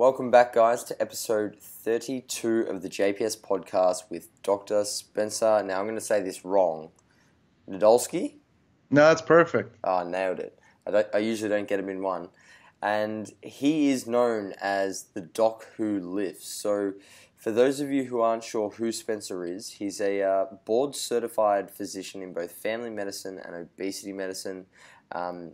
Welcome back, guys, to episode 32 of the JPS podcast with Dr. Spencer. Now, I'm going to say this wrong. Nadolsky? No, that's perfect. Ah, nailed it. I, don't, I usually don't get him in one. And he is known as the doc who lifts. So, for those of you who aren't sure who Spencer is, he's a uh, board certified physician in both family medicine and obesity medicine. Um,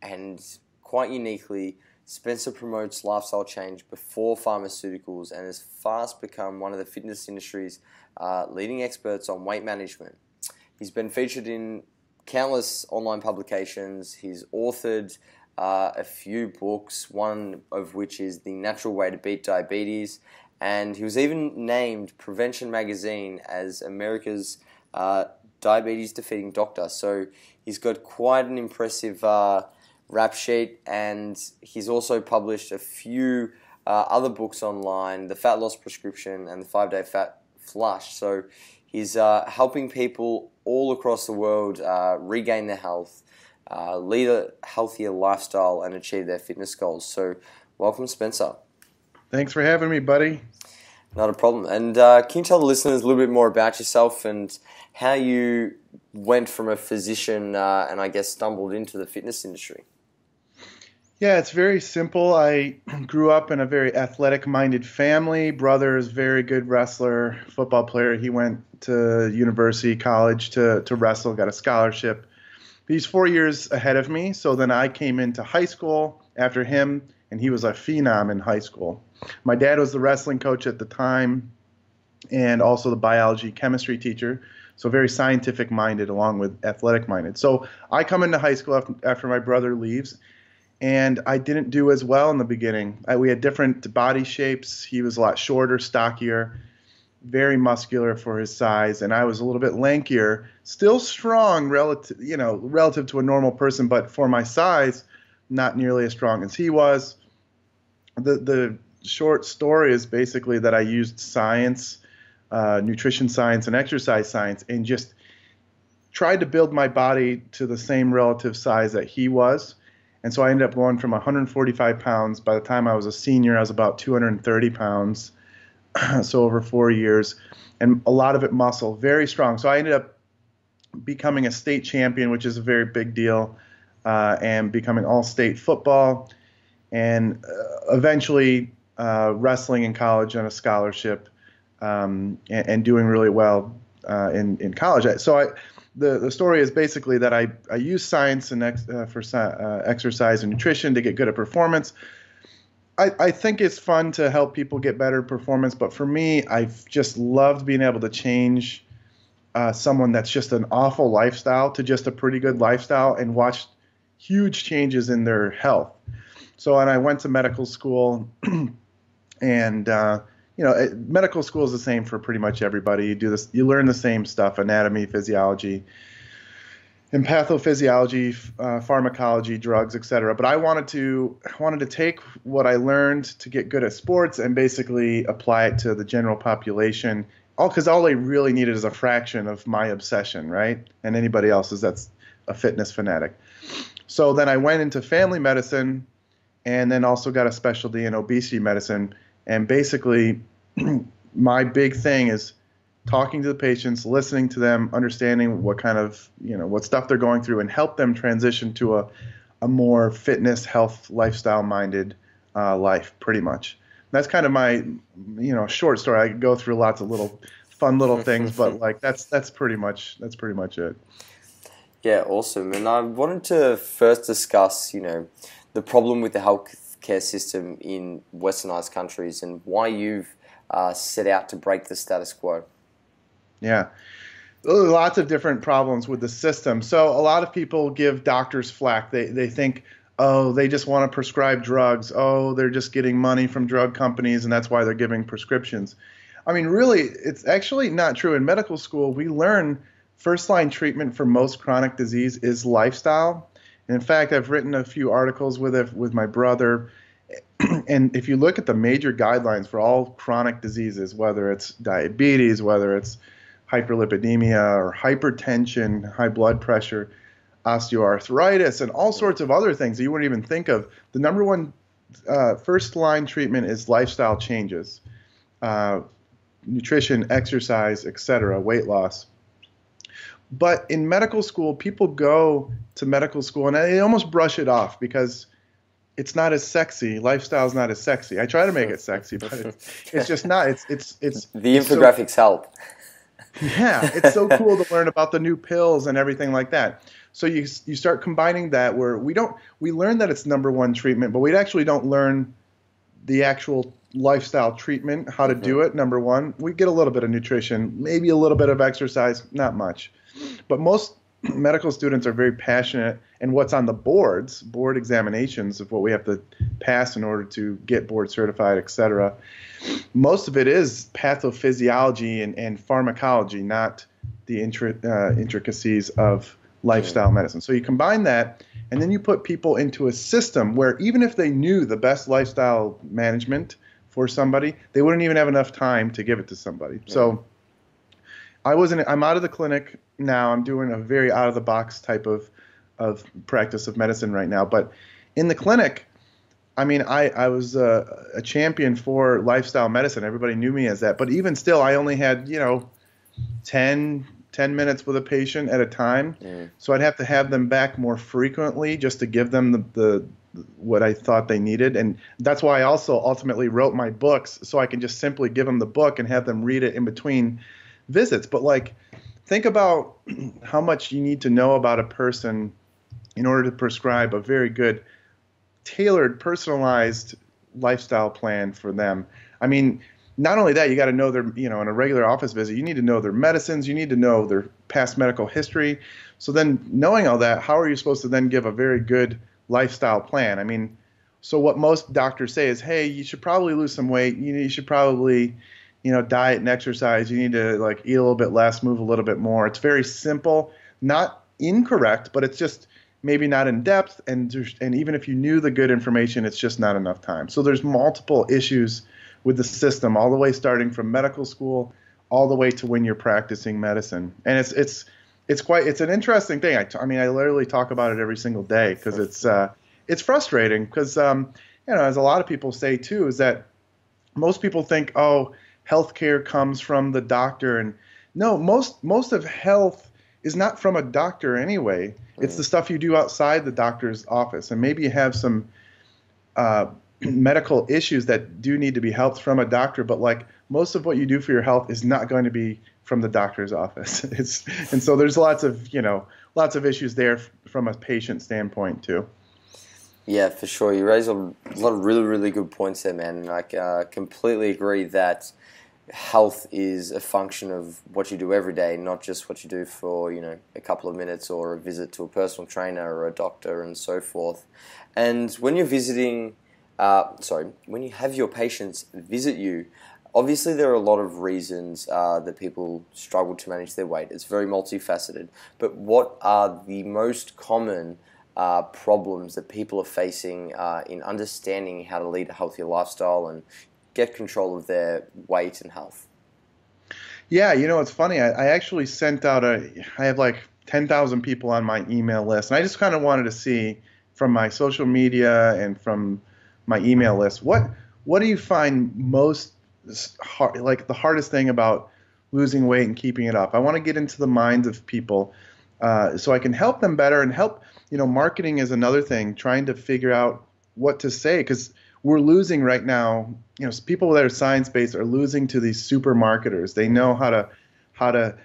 and quite uniquely, Spencer promotes lifestyle change before pharmaceuticals and has fast become one of the fitness industry's uh, leading experts on weight management. He's been featured in countless online publications. He's authored uh, a few books, one of which is The Natural Way to Beat Diabetes. And he was even named Prevention Magazine as America's uh, diabetes defeating doctor. So he's got quite an impressive uh, rap sheet, and he's also published a few uh, other books online, The Fat Loss Prescription and The Five Day Fat Flush. So he's uh, helping people all across the world uh, regain their health, uh, lead a healthier lifestyle, and achieve their fitness goals. So, welcome, Spencer. Thanks for having me, buddy. Not a problem. And uh, can you tell the listeners a little bit more about yourself and how you went from a physician uh, and I guess stumbled into the fitness industry? Yeah, it's very simple. I grew up in a very athletic minded family. Brother is very good wrestler, football player. He went to university, college to, to wrestle, got a scholarship. He's four years ahead of me. So then I came into high school after him, and he was a phenom in high school. My dad was the wrestling coach at the time and also the biology chemistry teacher. So very scientific minded along with athletic minded. So I come into high school after, after my brother leaves and I didn't do as well in the beginning. I, we had different body shapes. He was a lot shorter, stockier, very muscular for his size, and I was a little bit lankier, still strong relative, you know, relative to a normal person, but for my size, not nearly as strong as he was. The the short story is basically that I used science, uh, nutrition science, and exercise science, and just tried to build my body to the same relative size that he was and so I ended up going from 145 pounds. By the time I was a senior, I was about 230 pounds. so over four years, and a lot of it muscle, very strong. So I ended up becoming a state champion, which is a very big deal, uh, and becoming all state football, and uh, eventually uh, wrestling in college on a scholarship, um, and, and, doing really well uh, in in college. So I the, the story is basically that I, I use science and ex, uh, for uh, exercise and nutrition to get good at performance. I, I think it's fun to help people get better performance, but for me, I've just loved being able to change uh, someone that's just an awful lifestyle to just a pretty good lifestyle and watch huge changes in their health. So, and I went to medical school and uh, you know, medical school is the same for pretty much everybody. You do this, you learn the same stuff: anatomy, physiology, and pathophysiology, uh, pharmacology, drugs, etc. But I wanted to wanted to take what I learned to get good at sports and basically apply it to the general population. All because all they really needed is a fraction of my obsession, right? And anybody else's that's a fitness fanatic. So then I went into family medicine, and then also got a specialty in obesity medicine and basically, my big thing is talking to the patients, listening to them, understanding what kind of, you know, what stuff they're going through, and help them transition to a, a more fitness, health, lifestyle minded uh, life, pretty much. That's kind of my, you know, short story. I could go through lots of little fun little things, but like that's that's pretty much that's pretty much it. Yeah, awesome. And I wanted to first discuss, you know, the problem with the health care system in westernized countries and why you've uh, set out to break the status quo. Yeah. Lots of different problems with the system. So, a lot of people give doctors flack. They, they think, oh, they just want to prescribe drugs. Oh, they're just getting money from drug companies, and that's why they're giving prescriptions. I mean, really, it's actually not true. In medical school, we learn first line treatment for most chronic disease is lifestyle in fact, I've written a few articles with it with my brother. and if you look at the major guidelines for all chronic diseases, whether it's diabetes, whether it's hyperlipidemia or hypertension, high blood pressure, osteoarthritis, and all sorts of other things that you wouldn't even think of, the number one uh, first line treatment is lifestyle changes, uh, nutrition, exercise, etc., weight loss. But in medical school, people go to medical school and they almost brush it off because it's not as sexy. Lifestyle is not as sexy. I try to make it sexy, but it's, it's just not. It's it's it's the infographics so, help. Yeah, it's so cool to learn about the new pills and everything like that. So you you start combining that where we don't we learn that it's number one treatment, but we actually don't learn the actual lifestyle treatment, how to mm-hmm. do it. Number one, we get a little bit of nutrition, maybe a little bit of exercise, not much, but most medical students are very passionate in what's on the boards board examinations of what we have to pass in order to get board certified et cetera most of it is pathophysiology and, and pharmacology not the uh, intricacies of lifestyle medicine. So you combine that, and then you put people into a system where even if they knew the best lifestyle management for somebody, they wouldn't even have enough time to give it to somebody. Yeah. So I wasn't. I'm out of the clinic now. I'm doing a very out of the box type of of practice of medicine right now. But in the clinic, I mean, I, I was a, a, champion for lifestyle medicine. Everybody knew me as that. But even still, I only had, you know, 10, 10 minutes with a patient at a time. So I'd have to have them back more frequently just to give them the, the what I thought they needed. And that's why I also ultimately wrote my books so I can just simply give them the book and have them read it in between visits. But like, think about how much you need to know about a person in order to prescribe a very good, tailored, personalized lifestyle plan for them. I mean, not only that, you got to know their, you know, in a regular office visit, you need to know their medicines, you need to know their past medical history. So then, knowing all that, how are you supposed to then give a very good lifestyle plan? I mean, so what most doctors say is, hey, you should probably lose some weight. You, you should probably, you know, diet and exercise. You need to like eat a little bit less, move a little bit more. It's very simple, not incorrect, but it's just maybe not in depth. And and even if you knew the good information, it's just not enough time. So there's multiple issues with the system, all the way starting from medical school, all the way to when you're practicing medicine. And it's it's it's quite it's an interesting thing. I, t- I mean, I literally talk about it every single day because it's uh, it's frustrating because um, you know, as a lot of people say too, is that most people think, oh, healthcare comes from the doctor, and no, most most of health is not from a doctor anyway. It's the stuff you do outside the doctor's office, and maybe you have some uh, medical issues that do need to be helped from a doctor, but like most of what you do for your health is not going to be from the doctor's office. It's and so there's lots of you know lots of issues there from a patient standpoint too. Yeah, for sure. You raise a lot of really really good points there, man. I uh, completely agree that health is a function of what you do every day, not just what you do for you know a couple of minutes or a visit to a personal trainer or a doctor and so forth. And when you're visiting uh, sorry, when you have your patients visit you, obviously there are a lot of reasons uh, that people struggle to manage their weight. It's very multifaceted. But what are the most common uh, problems that people are facing uh, in understanding how to lead a healthier lifestyle and get control of their weight and health? Yeah, you know, it's funny. I, I actually sent out a, I have like 10,000 people on my email list, and I just kind of wanted to see from my social media and from my email list. What what do you find most hard, like the hardest thing about losing weight and keeping it up? I want to get into the minds of people uh, so I can help them better and help. You know, marketing is another thing. Trying to figure out what to say because we're losing right now. You know, people that are science based are losing to these super marketers. They know how to how to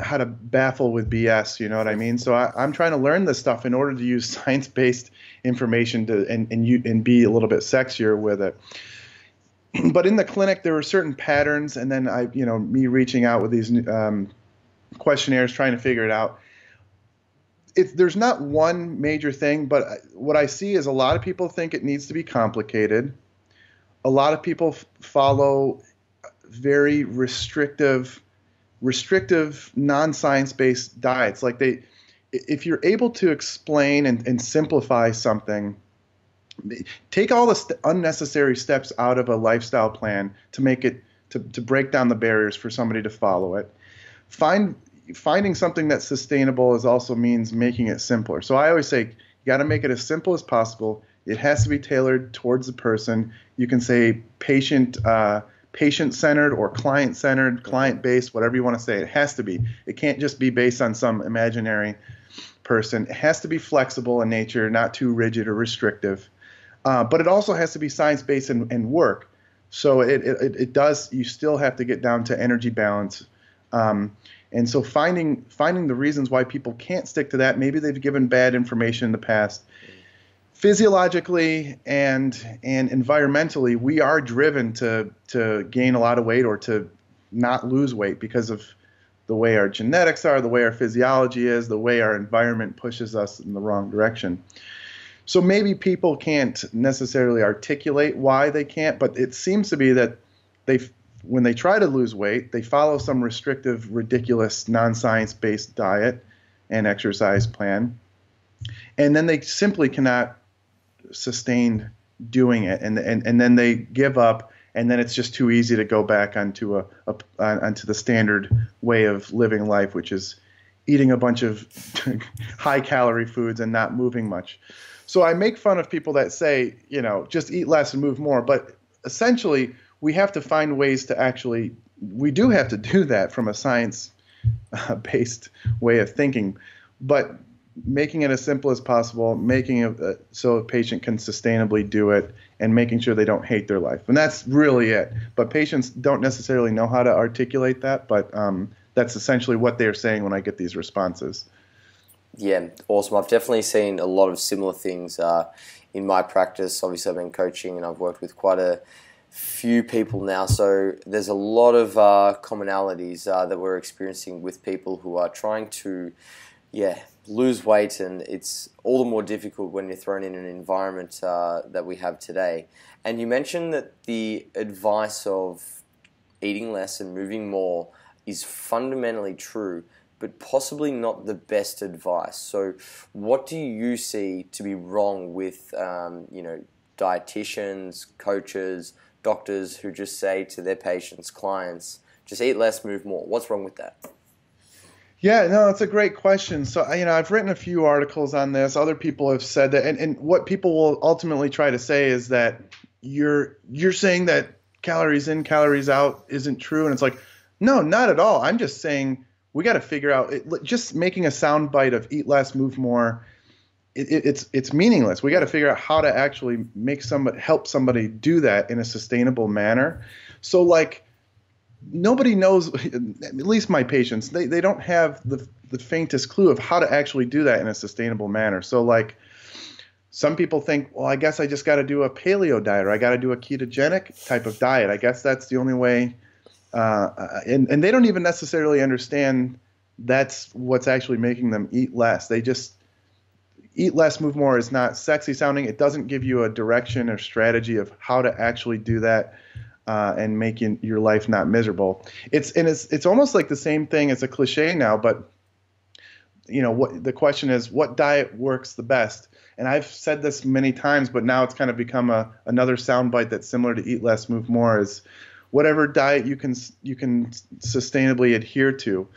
how to baffle with BS. You know what I mean? So I, am trying to learn this stuff in order to use science-based information to and and you and be a little bit sexier with it. But in the clinic, there were certain patterns, and then I, you know, me reaching out with these um, questionnaires, trying to figure it out. It's, there's not one major thing, but what I see is a lot of people think it needs to be complicated. A lot of people f- follow very restrictive restrictive non-science based diets like they if you're able to explain and, and simplify something take all the st- unnecessary steps out of a lifestyle plan to make it to, to break down the barriers for somebody to follow it find finding something that's sustainable is also means making it simpler so i always say you got to make it as simple as possible It has to be tailored towards the person. You can say patient uh, patient centered or client centered, client based, whatever you want to say. It has to be. It can't just be based on some imaginary person. It has to be flexible in nature, not too rigid or restrictive. Uh, but it also has to be science based and, and, work. So it, it, it does. You still have to get down to energy balance. Um, and so finding finding the reasons why people can't stick to that. Maybe they've given bad information in the past physiologically and and environmentally, we are driven to to gain a lot of weight or to not lose weight because of the way our genetics are, the way our physiology is, the way our environment pushes us in the wrong direction. So maybe people can't necessarily articulate why they can't, but it seems to be that they when they try to lose weight, they follow some restrictive, ridiculous, non-science based diet and exercise plan. And then they simply cannot sustain doing it, and and and then they give up, and then it's just too easy to go back onto a, a onto the standard way of living life, which is eating a bunch of high calorie foods and not moving much. So I make fun of people that say, you know, just eat less and move more, but essentially we have to find ways to actually we do have to do that from a science based way of thinking but making it as simple as possible, making it uh, so a patient can sustainably do it, and making sure they don't hate their life. And that's really it. But patients don't necessarily know how to articulate that, but um, that's essentially what they're saying when I get these responses. Yeah, awesome. I've definitely seen a lot of similar things uh, in my practice. Obviously, I've been coaching and I've worked with quite a few people now. So there's a lot of uh, commonalities uh, that we're experiencing with people who are trying to, yeah, lose weight, and it's all the more difficult when you're thrown in an environment uh, that we have today. And you mentioned that the advice of eating less and moving more is fundamentally true, but possibly not the best advice. So, what do you see to be wrong with, um, you know, dietitians, coaches, doctors who just say to their patients, clients, just eat less, move more? What's wrong with that? Yeah, no, that's a great question. So, you know, I've written a few articles on this. Other people have said that, and, and what people will ultimately try to say is that you're you're saying that calories in, calories out isn't true, and it's like, no, not at all. I'm just saying we got to figure out. It, just making a sound bite of eat less, move more. It, it, it's it's meaningless. We got to figure out how to actually make somebody help somebody do that in a sustainable manner. So, like nobody knows at least my patients they, they don't have the, the faintest clue of how to actually do that in a sustainable manner so like some people think well i guess i just got to do a paleo diet or i got to do a ketogenic type of diet i guess that's the only way uh, and, and they don't even necessarily understand that's what's actually making them eat less. They just eat less move more. Is not sexy sounding. It doesn't give you a direction or strategy of how to actually do that uh, and making your life not miserable. It's and it's it's almost like the same thing. As a cliche now, but you know what the question is what diet works the best? And i've said this many times but now it's kind of become a another soundbite that's similar to eat less move more is whatever diet you can you can sustainably adhere to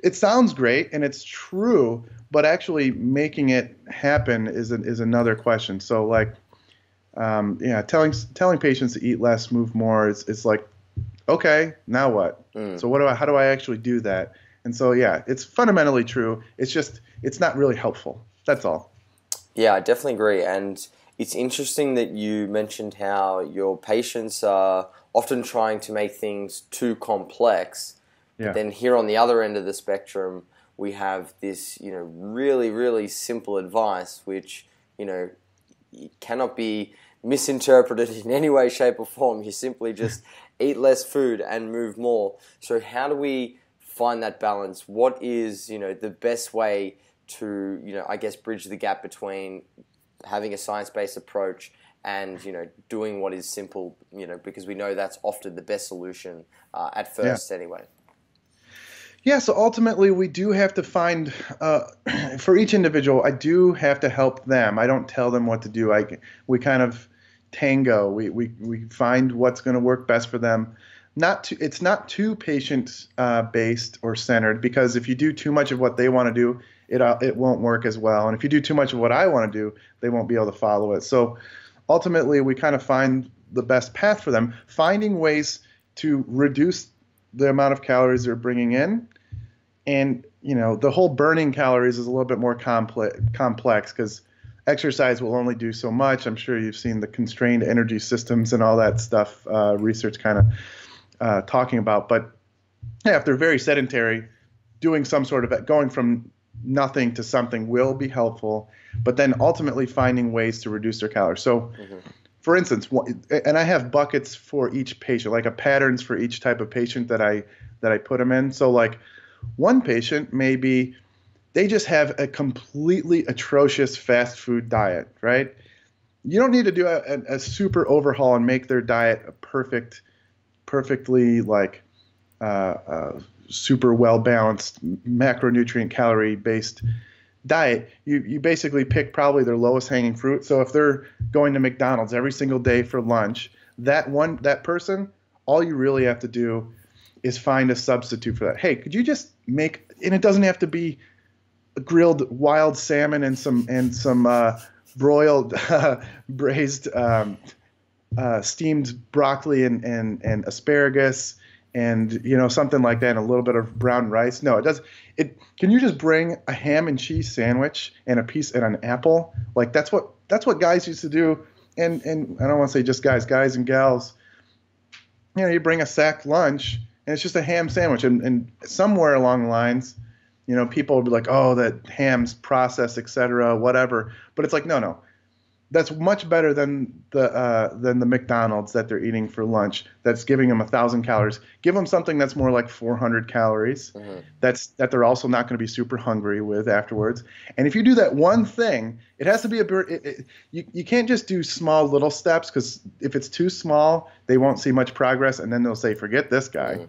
it sounds great and it's true but actually making it happen is an, is another question so like um, yeah, telling telling patients to eat less, move more is it's like, okay, now what? Mm. So what do I? How do I actually do that? And so yeah, it's fundamentally true. It's just it's not really helpful. That's all. Yeah, I definitely agree. And it's interesting that you mentioned how your patients are often trying to make things too complex. Yeah. But then here on the other end of the spectrum, we have this, you know, really, really simple advice, which, you know, cannot be misinterpreted in any way, shape, or form. You simply just eat less food and move more. So how do we find that balance? What is you know the best way to you know I guess bridge the gap between having a science-based approach and you know doing what is simple you know because we know that's often the best solution uh, at first yeah. anyway yeah, so ultimately, we do have to find uh, for each individual. I do have to help them. I don't tell them what to do. I we kind of tango. We we we find what's going to work best for them. not too, it's not too patient uh, based or centered because if you do too much of what they want to do, it uh, it won't work as well. And if you do too much of what I want to do, they won't be able to follow it. So ultimately, we kind of find the best path for them, finding ways to reduce the amount of calories they're bringing in, and you know the whole burning calories is a little bit more complex complex because exercise will only do so much. I'm sure you've seen the constrained energy systems and all that stuff. Uh, research kind of uh, talking about, but yeah, if they're very sedentary, doing some sort of going from nothing to something will be helpful, but then ultimately finding ways to reduce their calories. So, mm-hmm. for instance, and I have buckets for each patient, like a patterns for each type of patient that I that I put them in. So, like one patient maybe they just have a completely atrocious fast food diet, right? You don't need to do a, a super overhaul and make their diet a perfect, perfectly like uh, uh, super well balanced macronutrient calorie based diet, you, you basically pick probably their lowest hanging fruit. So if they're going to McDonald's every single day for lunch, that one that person, all you really have to do is find a substitute for that. Hey, could you just make and it doesn't have to be grilled wild salmon and some and some uh, broiled braised um, uh, steamed broccoli and, and and asparagus and you know something like that and a little bit of brown rice. No it does it can you just bring a ham and cheese sandwich and a piece and an apple? Like that's what that's what guys used to do. And and i don't want to say just guys guys and gals. You know you bring a sack lunch and it's just a ham sandwich and, and somewhere along the lines you know people will be like oh that ham's processed etc whatever. But it's like no no that's much better than the uh, than the McDonald's that they're eating for lunch. That's giving them a thousand calories. Give them something that's more like 400 calories. Mm-hmm. That's that they're also not going to be super hungry with afterwards. And if you do that one thing, it has to be a it, it, you you can't just do small little steps because if it's too small, they won't see much progress, and then they'll say forget this guy. Mm-hmm.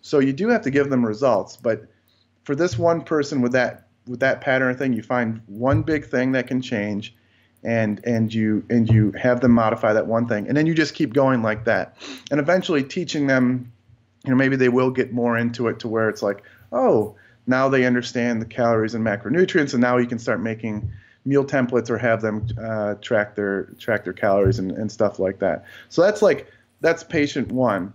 So you do have to give them results. But for this one person with that with that pattern thing, you find one big thing that can change and and you and you have them modify that one thing. And then you just keep going like that. And eventually teaching them you know maybe they will get more into it to where it's like oh now they understand the calories and macronutrients and now you can start making meal templates or have them uh, track their track their calories and, and stuff like that. So that's like that's patient one.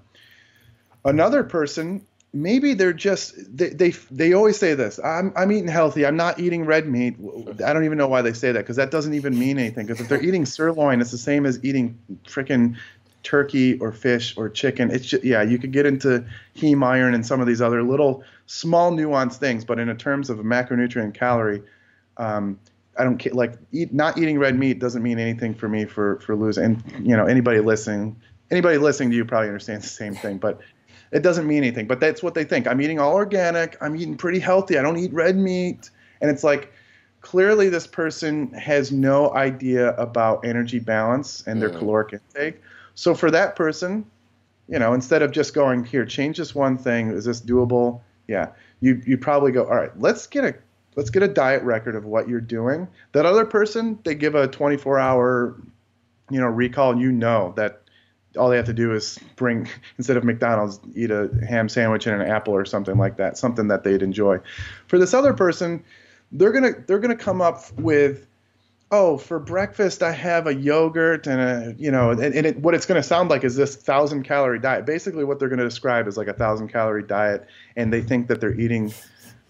Another person maybe they're just they, they they always say this I'm, I'm eating healthy i'm not eating red meat i don't even know why they say that because that doesn't even mean anything because if they're eating sirloin it's the same as eating freaking turkey or fish or chicken it's just yeah you could get into heme iron and some of these other little small nuanced things but in terms of a macronutrient calorie um, I don't care. Like, eat, not eating red meat doesn't mean anything for me for for losing. And you know, anybody listening, anybody listening to you probably understands the same thing. But it doesn't mean anything, but that's what they think. I'm eating all organic. I'm eating pretty healthy. I don't eat red meat. And it's like, clearly, this person has no idea about energy balance and their mm. caloric intake. So for that person, you know, instead of just going here, change this one thing. Is this doable? Yeah, you you probably go. All right, let's get a let's get a diet record of what you're doing. That other person, they give a 24 hour, you know, recall, and you know that all they have to do is bring instead of McDonald's eat a ham sandwich and an apple or something like that, something that they'd enjoy. For this other person, they're gonna they're gonna come up with, oh, for breakfast I have a yogurt and a you know, and, and it, what it's gonna sound like is this thousand calorie diet. Basically, what they're gonna describe is like a thousand calorie diet, and they think that they're eating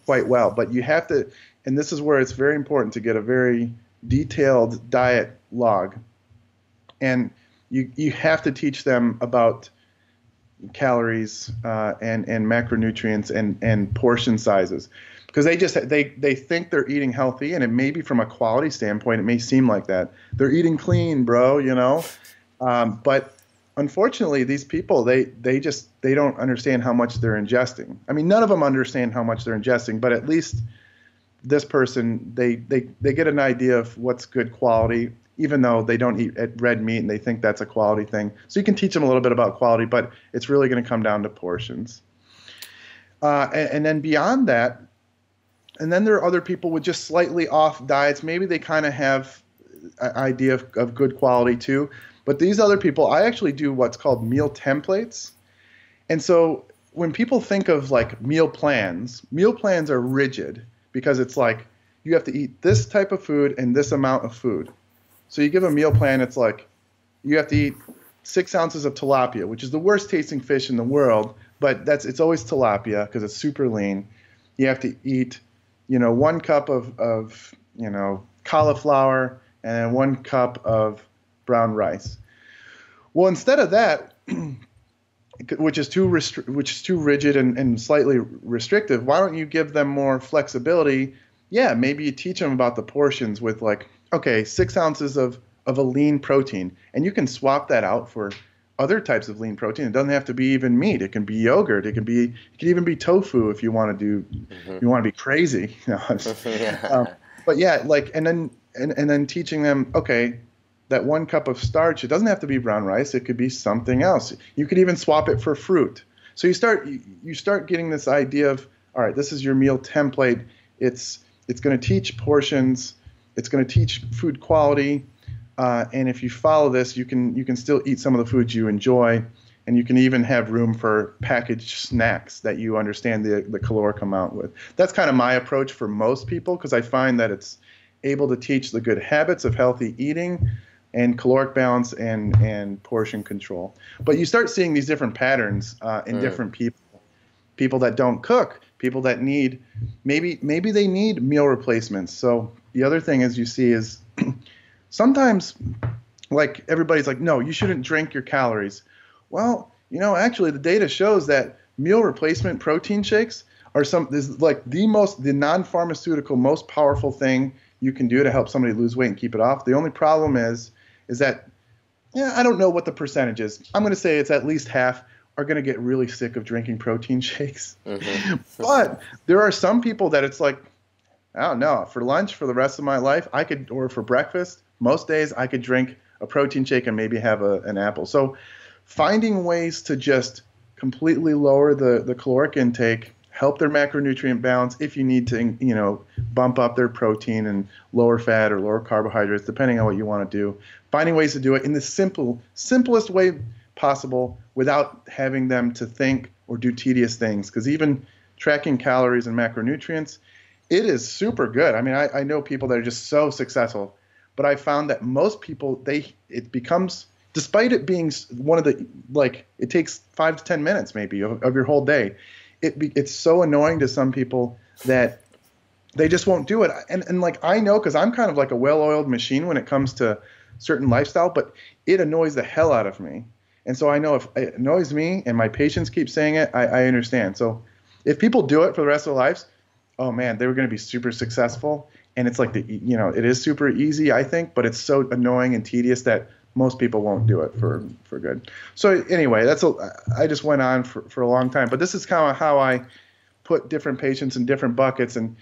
quite well. But you have to, and this is where it's very important to get a very detailed diet log, and you you have to teach them about calories uh, and and macronutrients and and portion sizes. Because they just they they think they're eating healthy and it may be from a quality standpoint it may seem like that. They're eating clean bro you know? Um, but unfortunately these people they they just they don't understand how much they're ingesting. I mean none of them understand how much they're ingesting but at least this person they they they get an idea of what's good quality even though they don't eat red meat and they think that's a quality thing. So you can teach them a little bit about quality, but it's really going to come down to portions. Uh, and, and, then beyond that, and then there are other people with just slightly off diets. Maybe they kind of have an idea of, of good quality too. But these other people, I actually do what's called meal templates. And so when people think of like meal plans, meal plans are rigid because it's like you have to eat this type of food and this amount of food. So you give a meal plan, it's like you have to eat six ounces of tilapia, which is the worst tasting fish in the world, but that's it's always tilapia because it's super lean. You have to eat, you know, one cup of, of you know cauliflower and one cup of brown rice. Well, instead of that, which is too restri- which is too rigid and, and slightly restrictive, why don't you give them more flexibility? Yeah, maybe you teach them about the portions with like, okay, six ounces of of a lean protein, and you can swap that out for other types of lean protein. It doesn't have to be even meat. It can be yogurt. It can be it can even be tofu if you want to do mm-hmm. you want to be crazy. yeah. um, but yeah, like and then and, and then teaching them okay that one cup of starch it doesn't have to be brown rice it could be something else you could even swap it for fruit so you start you start getting this idea of all right this is your meal template it's it's going to teach portions it's going to teach food quality uh, and if you follow this you can you can still eat some of the foods you enjoy and you can even have room for packaged snacks that you understand the, the caloric amount with that's kind of my approach for most people because i find that it's able to teach the good habits of healthy eating and caloric balance and and portion control. But you start seeing these different patterns uh, in mm. different people. People that don't cook, people that need maybe maybe they need meal replacements. So the other thing is you see is sometimes like everybody's like no, you shouldn't drink your calories. Well, you know, actually the data shows that meal replacement protein shakes are some is like the most the non-pharmaceutical most powerful thing you can do to help somebody lose weight and keep it off. The only problem is is that yeah, I don't know what the percentage is. I'm going to say it's at least half are going to get really sick of drinking protein shakes. Mm-hmm. but there are some people that it's like, I don't know, for lunch for the rest of my life, I could, or for breakfast, most days I could drink a protein shake and maybe have a, an apple. So finding ways to just completely lower the, the caloric intake help their macronutrient balance if you need to you know bump up their protein and lower fat or lower carbohydrates depending on what you want to do. Finding ways to do it in the simple simplest way possible without having them to think or do tedious things. Because even tracking calories and macronutrients it is super good i mean I, I know people that are just so successful but i found that most people they it becomes despite it being one of the like it takes five to ten minutes maybe of, of your whole day it it's so annoying to some people that they just won't do it. And and like I know because I'm kind of like a well-oiled machine when it comes to certain lifestyle, but it annoys the hell out of me. And so I know if it annoys me and my patients keep saying it, I, I understand. So if people do it for the rest of their lives, oh man, they were going to be super successful. And it's like the you know it is super easy, I think, but it's so annoying and tedious that most people won't do it for for good. So anyway, that's a I just went on for, for a long time, but this is kind of how I put different patients in different buckets and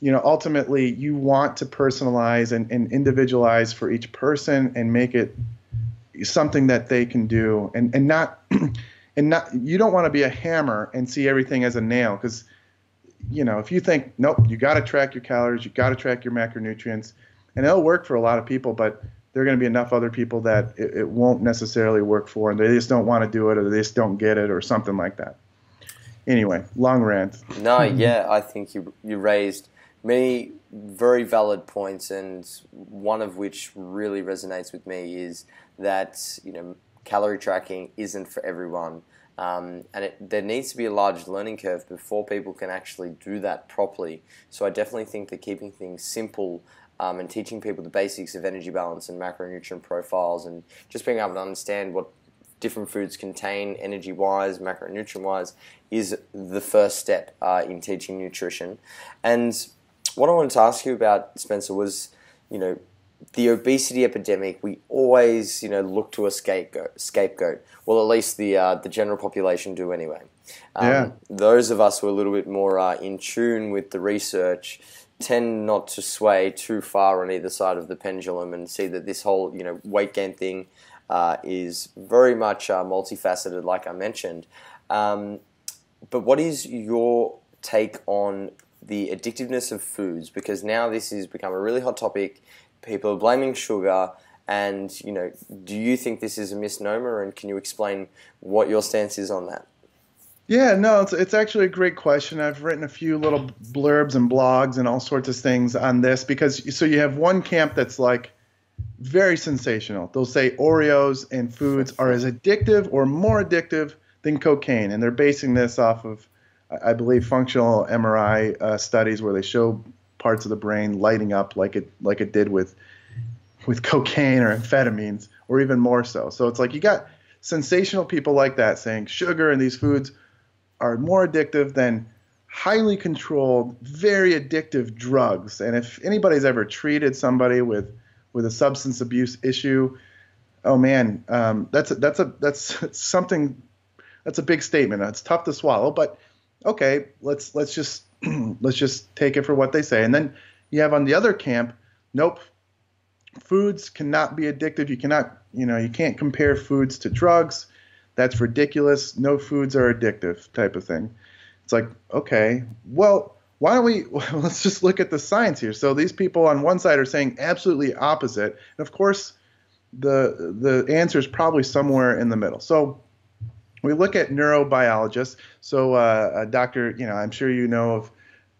you know ultimately you want to personalize and, and individualize for each person and make it something that they can do and and not and not you don't want to be a hammer and see everything as a nail because you know if you think nope you got to track your calories you got to track your macronutrients and it'll work for a lot of people but there are going to be enough other people that it, it won't necessarily work for, and they just don't want to do it, or they just don't get it, or something like that. Anyway, long rant. No, yeah, I think you you raised many very valid points, and one of which really resonates with me is that you know calorie tracking isn't for everyone. Um, and it, there needs to be a large learning curve before people can actually do that properly. So I definitely think that keeping things simple um, and teaching people the basics of energy balance and macronutrient profiles and just being able to understand what different foods contain energy wise, macronutrient wise, is the first step uh, in teaching nutrition. And what I wanted to ask you about, Spencer, was you know, the obesity epidemic, we always, you know, look to a scapegoat. Scapegoat. Well, at least the uh, the general population do anyway. Um, yeah. Those of us who are a little bit more uh, in tune with the research tend not to sway too far on either side of the pendulum and see that this whole you know weight gain thing uh, is very much uh, multifaceted, like I mentioned. Um, but what is your take on the addictiveness of foods? Because now this has become a really hot topic. People are blaming sugar, and you know, do you think this is a misnomer? And can you explain what your stance is on that? Yeah, no, it's it's actually a great question. I've written a few little blurbs and blogs and all sorts of things on this because so you have one camp that's like very sensational. They'll say Oreos and foods are as addictive or more addictive than cocaine, and they're basing this off of, I believe, functional MRI uh, studies where they show parts of the brain lighting up like it like it did with with cocaine or amphetamines, or even more so. So it's like you got sensational people like that saying sugar and these foods are more addictive than highly controlled, very addictive drugs. And if anybody's ever treated somebody with with a substance abuse issue, oh man, um, that's a, that's a that's something that's a big statement. It's tough to swallow, but okay, let's let's just let's just take it for what they say. And then you have on the other camp, nope, foods cannot be addictive. You cannot, you know, you can't compare foods to drugs. That's ridiculous. No foods are addictive, type of thing. It's like, okay, well, why don't we let's just look at the science here. So these people on one side are saying absolutely opposite, and of course, the the answer is probably somewhere in the middle. So we look at neurobiologists. So uh, uh Dr. You know, I'm sure you know of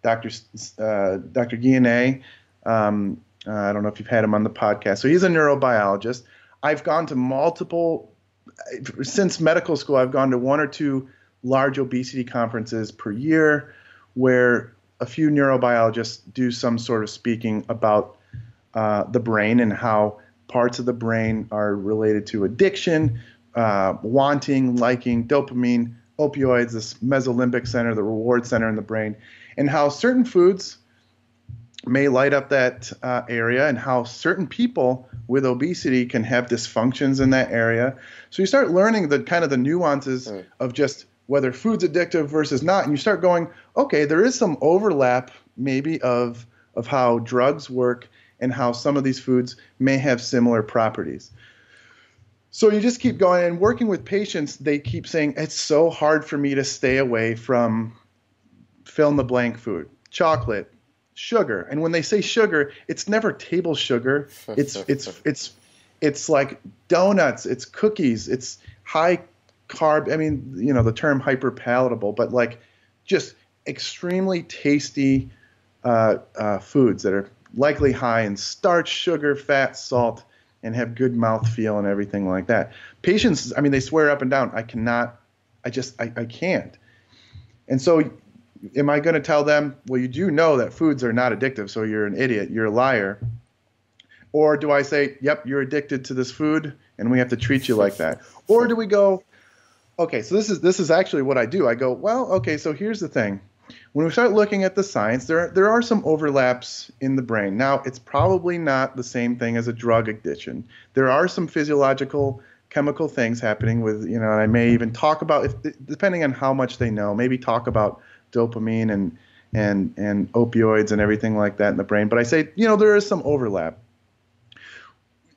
Dr. Uh, Dr. Guyenet. Um, uh, I don't know if you've had him on the podcast. So he's a neurobiologist. I've gone to multiple since medical school. I've gone to one or two large obesity conferences per year, where a few neurobiologists do some sort of speaking about uh, the brain and how parts of the brain are related to addiction, uh, wanting, liking, dopamine, opioids, this mesolimbic center, the reward center in the brain, and how certain foods may light up that uh, area and how certain people with obesity can have dysfunctions in that area. So you start learning the kind of the nuances mm. of just whether food's addictive versus not, and you start going, okay, there is some overlap maybe of of how drugs work and how some of these foods may have similar properties. So you just keep going and working with patients, they keep saying it's so hard for me to stay away from fill in the blank food, chocolate, sugar. And when they say sugar, it's never table sugar. It's it's it's it's like donuts, it's cookies, it's high carb. I mean, you know, the term hyper palatable, but like just extremely tasty uh, uh, foods that are likely high in starch, sugar, fat, salt, and have good mouth feel and everything like that. Patients, I mean, they swear up and down, I cannot, I just, I, I can't. And so, am I going to tell them, well, you do know that foods are not addictive, so you're an idiot, you're a liar? Or do I say, yep, you're addicted to this food and we have to treat you like that? Or do we go, okay, so this is this is actually what I do. I go, well, okay, so here's the thing. When we start looking at the science, there there are some overlaps in the brain. Now, it's probably not the same thing as a drug addiction. There are some physiological chemical things happening with, you know, and I may even talk about if depending on how much they know, maybe talk about dopamine and and and opioids and everything like that in the brain. But I say, you know, there is some overlap.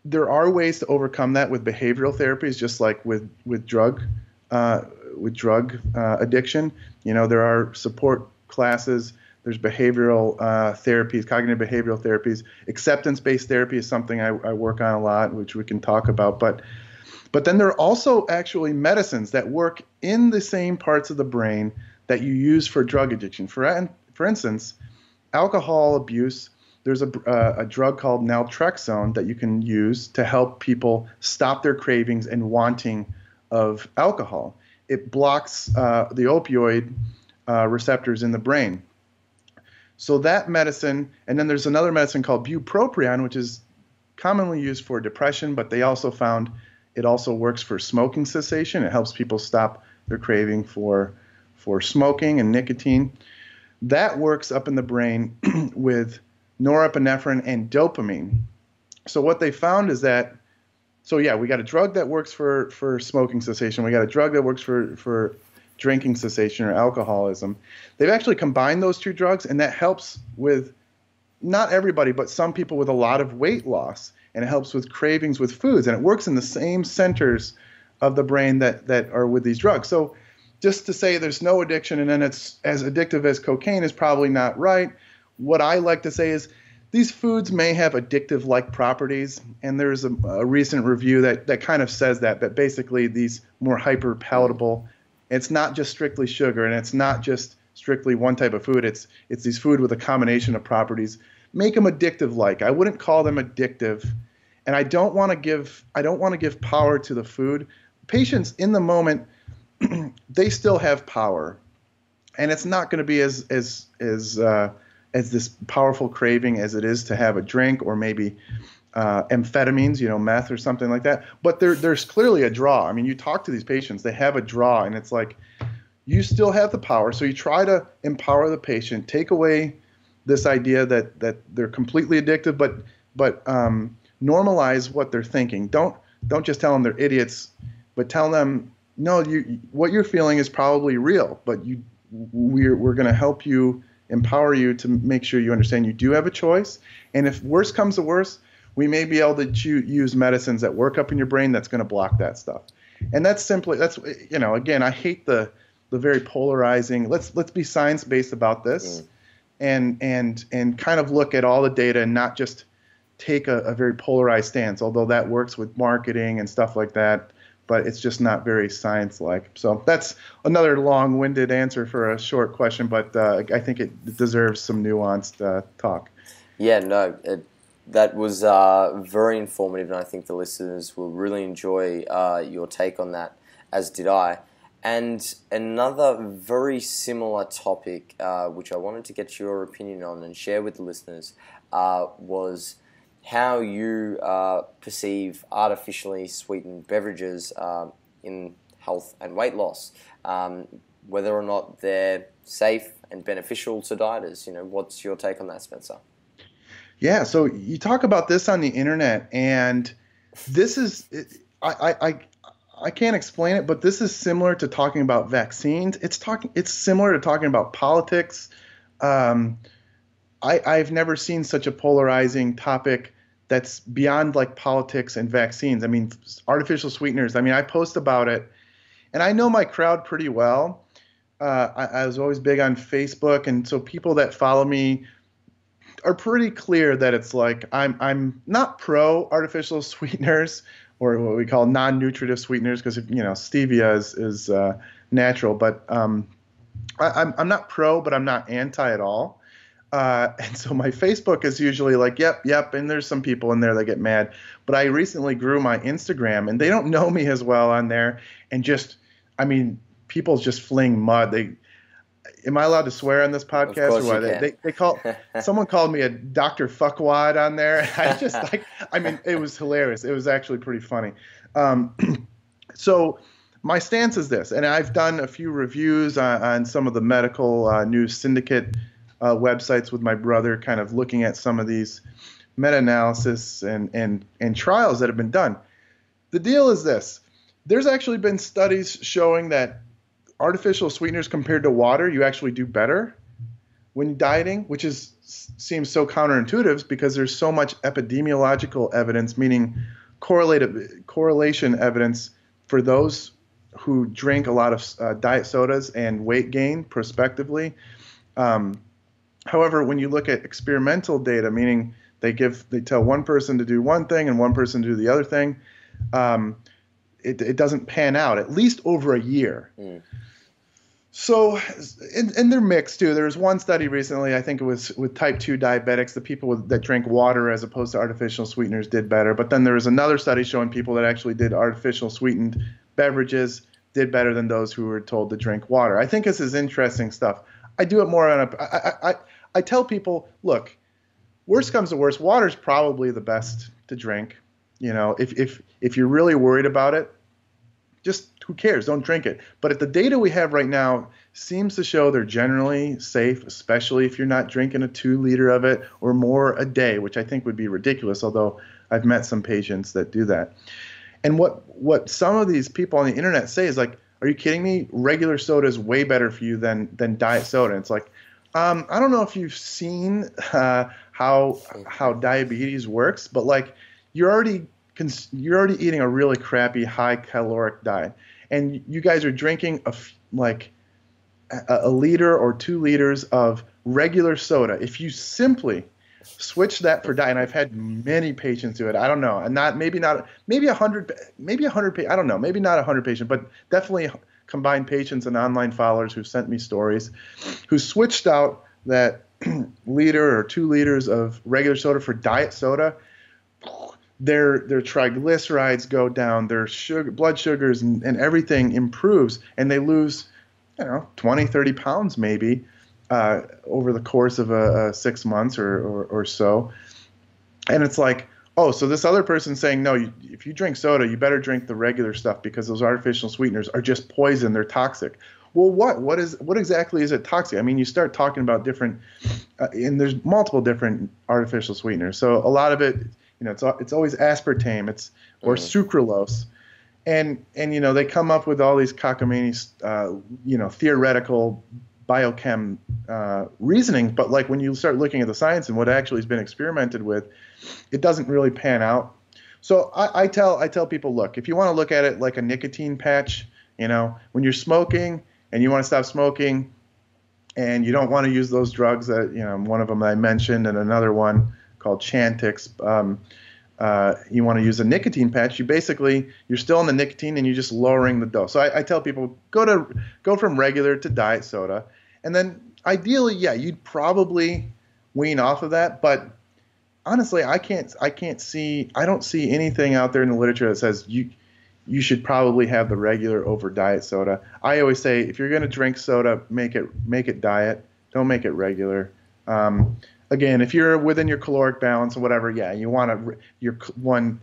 There are ways to overcome that with behavioral therapies, just like with with drug uh, with drug uh, addiction. You know, there are support classes. There's behavioral uh, therapies, cognitive behavioral therapies. Acceptance-based therapy is something I, I work on a lot, which we can talk about. But but then there are also actually medicines that work in the same parts of the brain that you use for drug addiction. For for instance, alcohol abuse. There's a, uh, a drug called naltrexone that you can use to help people stop their cravings and wanting of alcohol. It blocks uh, the opioid uh, receptors in the brain. So that medicine, and then there's another medicine called bupropion, which is commonly used for depression, but they also found it also works for smoking cessation. It helps people stop their craving for for smoking and nicotine. That works up in the brain with norepinephrine and dopamine. So what they found is that so yeah, we got a drug that works for for smoking cessation. We got a drug that works for for drinking cessation or alcoholism. They've actually combined those two drugs, and that helps with not everybody, but some people with a lot of weight loss, and it helps with cravings with foods, and it works in the same centers of the brain that that are with these drugs. So just to say there's no addiction and then it's as addictive as cocaine is probably not right. What I like to say is these foods may have addictive like properties, and there's a, a, recent review that, that kind of says that, that basically these more hyper palatable It's not just strictly sugar, and it's not just strictly one type of food. It's it's these food with a combination of properties. Make them addictive like. I wouldn't call them addictive. And I don't want to give I don't want to give power to the food. Patients in the moment they still have power. And it's not going to be as as as uh, as this powerful craving as it is to have a drink or maybe uh, amphetamines, you know, meth or something like that. But there, there's clearly a draw. I mean, you talk to these patients, they have a draw, and it's like you still have the power. So you try to empower the patient, take away this idea that that they're completely addicted, but but um, normalize what they're thinking. Don't don't just tell them they're idiots, but tell them no, you what you're feeling is probably real, but you we're we're going to help you empower you to make sure you understand you do have a choice. And if worse comes to worse, we may be able to use medicines that work up in your brain that's going to block that stuff. And that's simply that's you know again I hate the the very polarizing. Let's let's be science based about this, mm. and and and kind of look at all the data and not just take a, a very polarized stance. Although that works with marketing and stuff like that, but it's just not very science like. So that's another long winded answer for a short question, but uh, I think it deserves some nuanced uh, talk. Yeah, no, it, that was uh, very informative, and I think the listeners will really enjoy uh, your take on that, as did I. And another very similar topic, uh, which I wanted to get your opinion on and share with the listeners, uh, was how you uh, perceive artificially sweetened beverages um, in health and weight loss, um, whether or not they're safe and beneficial to dieters. You know, what's your take on that, Spencer? Yeah, so you talk about this on the internet, and this is I, I I can't explain it, but this is similar to talking about vaccines. It's talking. It's similar to talking about politics. Um, I, I've never seen such a polarizing topic that's beyond like politics and vaccines. I mean, artificial sweeteners. I mean, I post about it, and I know my crowd pretty well. Uh, I, I was always big on Facebook, and so people that follow me are pretty clear that it's like I'm I'm not pro artificial sweeteners or what we call non-nutritive sweeteners because you know stevia is is uh, natural, but um, I, I'm, I'm not pro, but I'm not anti at all. Uh, and so my Facebook is usually like, yep, yep, and there's some people in there that get mad. But I recently grew my Instagram, and they don't know me as well on there, and just, I mean, people just fling mud. They am I allowed to swear on this podcast or what? They, they, they, call someone called me a Dr. Fuckwad on there. I just like I mean it was hilarious. It was actually pretty funny. Um, so my stance is this, and I've done a few reviews on, on some of the medical uh, news syndicate uh, websites with my brother, kind of looking at some of these meta-analysis and and and trials that have been done. The deal is this: there's actually been studies showing that artificial sweeteners compared to water, you actually do better when dieting, which is seems so counterintuitive because there's so much epidemiological evidence, meaning correlated correlation evidence for those who drink a lot of uh, diet sodas and weight gain prospectively. Um, however, when you look at experimental data, meaning they give they tell one person to do one thing and one person to do the other thing, um, it, it doesn't pan out at least over a year. Mm. So, and, and, they're mixed too. There was one study recently, I think it was with type 2 diabetics, the people with, that drank water as opposed to artificial sweeteners did better. But then there was another study showing people that actually did artificial sweetened beverages did better than those who were told to drink water. I think this is interesting stuff. I do it more on a, I, I, I tell people, look, worst comes to worst, water's probably the best to drink. You know, if, if, if you're really worried about it, just who cares? Don't drink it. But if the data we have right now seems to show they're generally safe, especially if you're not drinking a two liter of it or more a day, which I think would be ridiculous, although I've met some patients that do that. And what what some of these people on the internet say is like, are you kidding me? Regular soda is way better for you than than diet soda. And it's like, um, I don't know if you've seen uh, how how diabetes works, but like you're already cons- you're already eating a really crappy high caloric diet, and you guys are drinking a f- like a, a liter or two liters of regular soda. If you simply switch that for diet, and I've had many patients do it. I don't know, and not maybe not maybe a hundred maybe a hundred. I don't know, maybe not a hundred patients, but definitely combined patients and online followers who sent me stories, who switched out that liter or two liters of regular soda for diet soda. Their their triglycerides go down, their sugar, blood sugars, and, and everything improves, and they lose, you know, 20, 30 pounds maybe uh, over the course of a, a six months or, or, or so. And it's like, oh, so this other person's saying, no, you, if you drink soda, you better drink the regular stuff because those artificial sweeteners are just poison. They're toxic. Well, what what is what exactly is it toxic? I mean, you start talking about different, uh, and there's multiple different artificial sweeteners. So a lot of it, you know, it's it's always aspartame, it's or mm-hmm. sucralose, and and you know they come up with all these cockamamie, uh, you know, theoretical biochem uh, reasoning. But like when you start looking at the science and what actually has been experimented with, it doesn't really pan out. So I, I tell I tell people, look, if you want to look at it like a nicotine patch, you know, when you're smoking and you want to stop smoking, and you don't want to use those drugs that you know, one of them I mentioned, and another one called Chantix. Um, uh, you want to use a nicotine patch, you basically you're still on the nicotine and you're just lowering the dose. So I, I, tell people go to go from regular to diet soda, and then ideally, yeah, you'd probably wean off of that. But honestly, I can't I can't see I don't see anything out there in the literature that says you you should probably have the regular over diet soda. I always say if you're going to drink soda, make it make it diet. Don't make it regular. Um, again, if you're within your caloric balance or whatever, yeah, you want to your one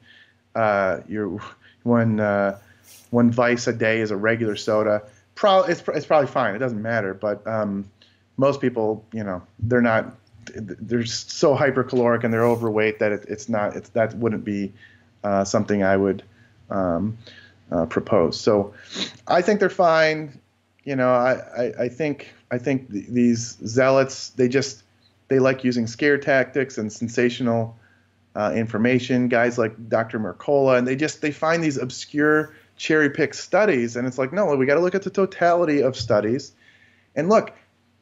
uh, your one uh, one vice a day is a regular soda. Pro, it's it's probably fine. It doesn't matter. But um, most people, you know, they're not they're so hypercaloric and they're overweight that it, it's not it's that wouldn't be uh, something I would um, uh, propose. So I think they're fine. You know, I, I, I think I think th- these zealots they just they like using scare tactics and sensational uh, information. Guys like Dr. Mercola, and they just they find these obscure cherry pick studies, and it's like no, we got to look at the totality of studies. And look,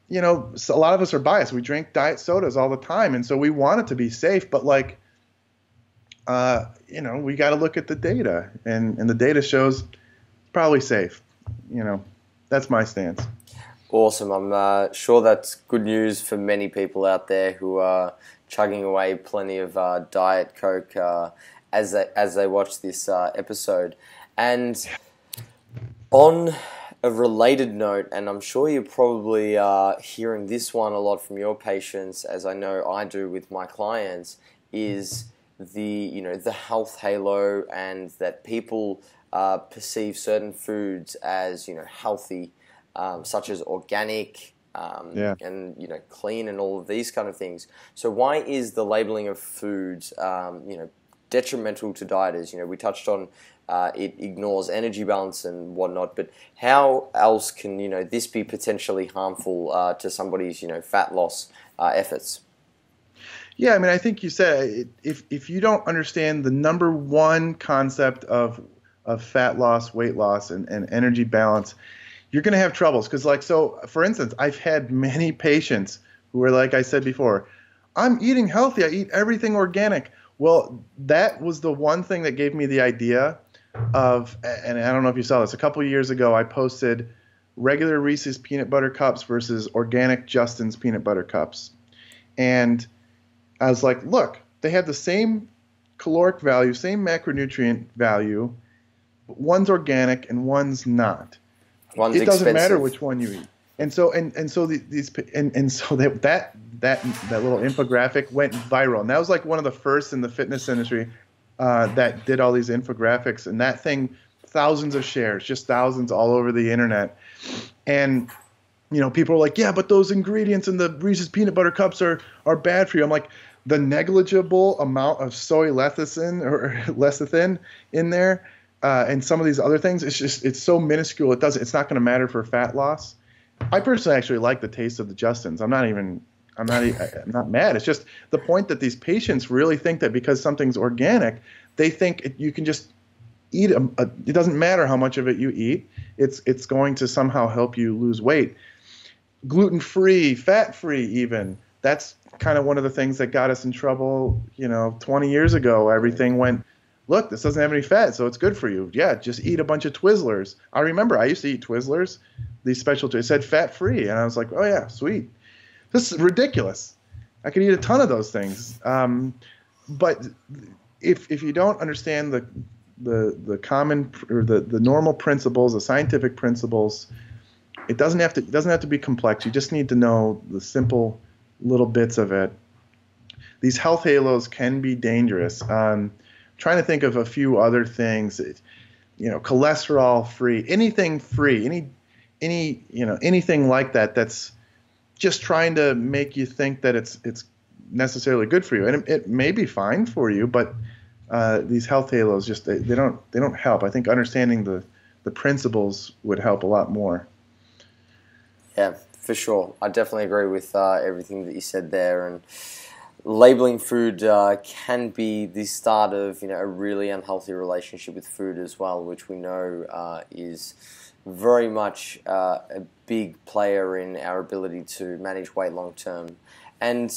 you know, a lot of us are biased. We drink diet sodas all the time, and so we want it to be safe. But like, uh, you know, we got to look at the data, and and the data shows it's probably safe. You know, that's my stance. Awesome. I'm uh, sure that's good news for many people out there who are chugging away plenty of uh, diet coke uh, as they as they watch this uh, episode. And on a related note, and I'm sure you're probably uh, hearing this one a lot from your patients, as I know I do with my clients, is the you know the health halo and that people uh, perceive certain foods as you know healthy, um, such as organic. Um, yeah. and you know clean and all of these kind of things. So why is the labeling of foods um, you know detrimental to dieters? You know we touched on uh, it ignores energy balance and whatnot. But how else can you know this be potentially harmful uh, to somebody's you know fat loss uh, efforts? Yeah, I mean, I think you said if if you don't understand the number one concept of of fat loss, weight loss, and, and energy balance, you're going to have troubles. Because, like, so for instance, I've had many patients who are like I said before, I'm eating healthy. I eat everything organic. Well, that was the one thing that gave me the idea of, and I don't know if you saw this, a couple years ago I posted regular Reese's peanut butter cups versus organic Justin's peanut butter cups. And I was like, look, they have the same caloric value, same macronutrient value. But one's organic and one's not. One's it doesn't expensive. matter which one you eat. And so and and so the, these and and so that that that that little infographic went viral. And that was like one of the first in the fitness industry uh, that did all these infographics, and that thing, thousands of shares, just thousands all over the internet. And you know, people are like, yeah, but those ingredients in the Reese's peanut butter cups are are bad for you. I'm like, the negligible amount of soy lecithin or lecithin in there, uh, and some of these other things, it's just it's so minuscule. It doesn't. It's not going to matter for fat loss. I personally actually like the taste of the Justins. I'm not even I'm not I'm not mad. It's just the point that these patients really think that because something's organic, they think it, you can just eat a, a, it doesn't matter how much of it you eat. It's it's going to somehow help you lose weight. Gluten free, fat free, even that's kind of one of the things that got us in trouble. You know, 20 years ago, everything went look, this doesn't have any fat, so it's good for you. Yeah, just eat a bunch of Twizzlers. I remember I used to eat Twizzlers, these special. It said fat free, and I was like, oh yeah, sweet. This is ridiculous. I could eat a ton of those things. Um, but if if you don't understand the the the common or the the normal principles, the scientific principles, it doesn't have to it doesn't have to be complex. You just need to know the simple little bits of it. These health halos can be dangerous. Um, trying to think of a few other things. You know, cholesterol free, anything free, any any you know anything like that. That's just trying to make you think that it's it's necessarily good for you, and it, it may be fine for you, but uh, these health halos just they, they don't they don't help. I think understanding the the principles would help a lot more. Yeah, for sure. I definitely agree with uh, everything that you said there, and labeling food uh, can be the start of you know a really unhealthy relationship with food as well, which we know uh, is very much uh, a big player in our ability to manage weight long term. And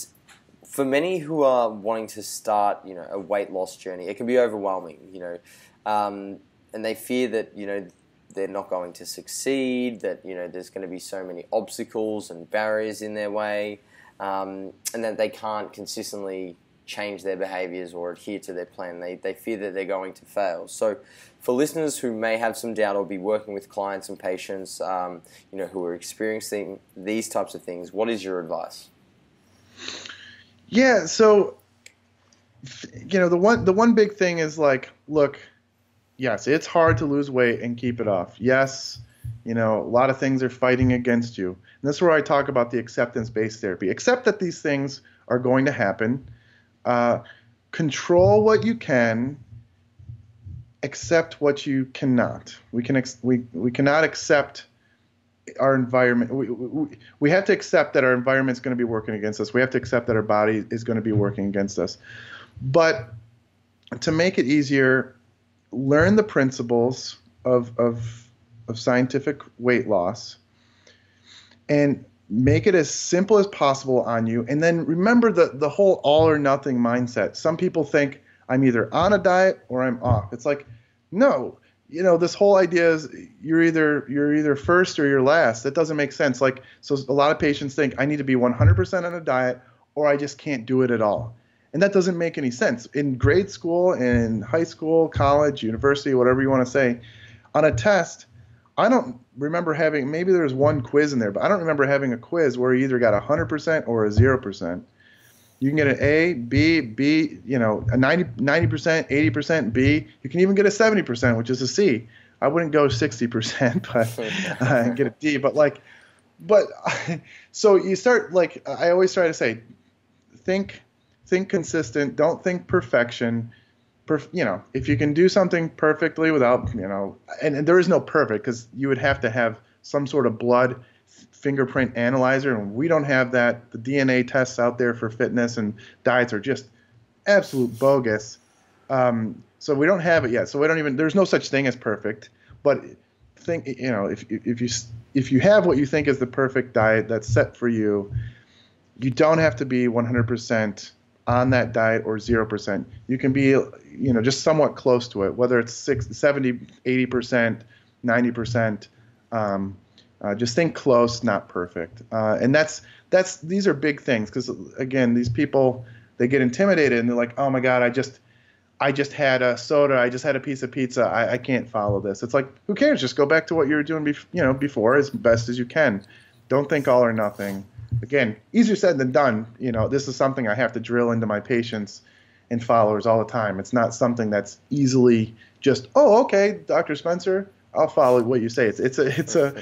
for many who are wanting to start, you know, a weight loss journey, it can be overwhelming, you know, um, and they fear that you know they're not going to succeed, that you know there's going to be so many obstacles and barriers in their way um, and that they can't consistently change their behaviors or adhere to their plan. They, they fear that they're going to fail. So, for listeners who may have some doubt or be working with clients and patients, um, you know, who are experiencing these types of things, what is your advice? Yeah, so you know, the one the one big thing is like, look, yes, it's hard to lose weight and keep it off. Yes, you know, a lot of things are fighting against you. And this is where I talk about the acceptance based therapy. Accept that these things are going to happen. Uh, control what you can. Accept what you cannot. We can ex- we we cannot accept our environment. We, we, we have to accept that our environment is going to be working against us. We have to accept that our body is going to be working against us. But to make it easier, learn the principles of of of scientific weight loss and make it as simple as possible on you. And then remember the, the whole all or nothing mindset. Some people think I'm either on a diet or I'm off. It's like, no, you know, this whole idea is you're either you're either first or you're last. That doesn't make sense. Like, so a lot of patients think I need to be 100% on a diet or I just can't do it at all. And that doesn't make any sense. In grade school, in high school, college, university, whatever you want to say, on a test, I don't remember having maybe there was one quiz in there, but I don't remember having a quiz where you either got hundred percent or a zero percent. You can get an A, B, B, you know, a 90 percent, eighty percent B. You can even get a seventy percent, which is a C. I wouldn't go sixty percent, but uh, get a D. But like, but so you start like I always try to say, think, think consistent. Don't think perfection perf- you know, if you can do something perfectly without, you know, and, and there is no perfect because you would have to have some sort of blood fingerprint analyzer, and we don't have that. The DNA tests out there for fitness and diets are just absolute bogus. Um, so we don't have it yet. So we don't even. There's no such thing as perfect. But think, you know, if if you if you have what you think is the perfect diet that's set for you, you don't have to be 100% on that diet or 0%. You can be, you know, just somewhat close to it, whether it's six, 70, 80%, 90%. Um, uh, just think close, not perfect. Uh, and that's that's these are big things because again, these people they get intimidated and they're like, oh my god, I just I just had a soda, I just had a piece of pizza, I, I can't follow this. It's like who cares? Just go back to what you were doing, bef- you know, before as best as you can. Don't think all or nothing again, easier said than done. You know, this is something I have to drill into my patients and followers all the time. It's not something that's easily just, oh, okay, Dr. Spencer, I'll follow what you say. It's it's a it's a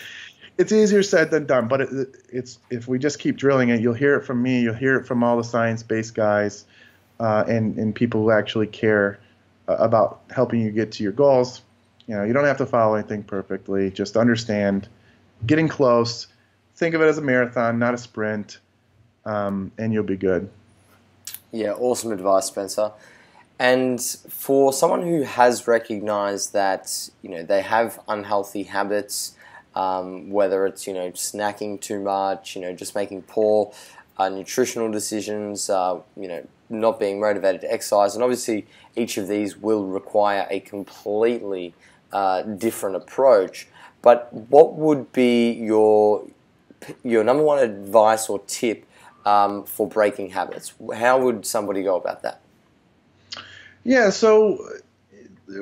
it's easier said than done, but it, it's if we just keep drilling it, you'll hear it from me, you'll hear it from all the science-based guys, uh, and and people who actually care uh, about helping you get to your goals. You know, you don't have to follow anything perfectly. Just understand, getting close, think of it as a marathon, not a sprint, um, and you'll be good. Yeah, awesome advice, Spencer. And for someone who has recognized that you know they have unhealthy habits, um, whether it's you know snacking too much, you know just making poor uh, nutritional decisions, uh, you know, not being motivated to exercise, and obviously each of these will require a completely uh, different approach. But what would be your your number one advice or tip um, for breaking habits? How would somebody go about that? Yeah, so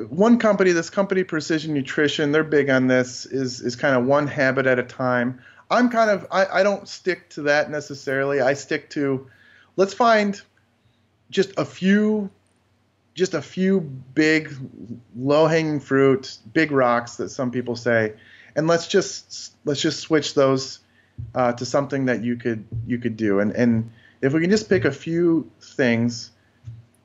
one company, this company Precision Nutrition, they're big on this. Is is kind of one habit at a time. I'm kind of I, I don't stick to that necessarily. I stick to let's find just a few just a few big low hanging fruit, big rocks that some people say, and let's just let's just switch those uh, to something that you could you could do. And and if we can just pick a few things,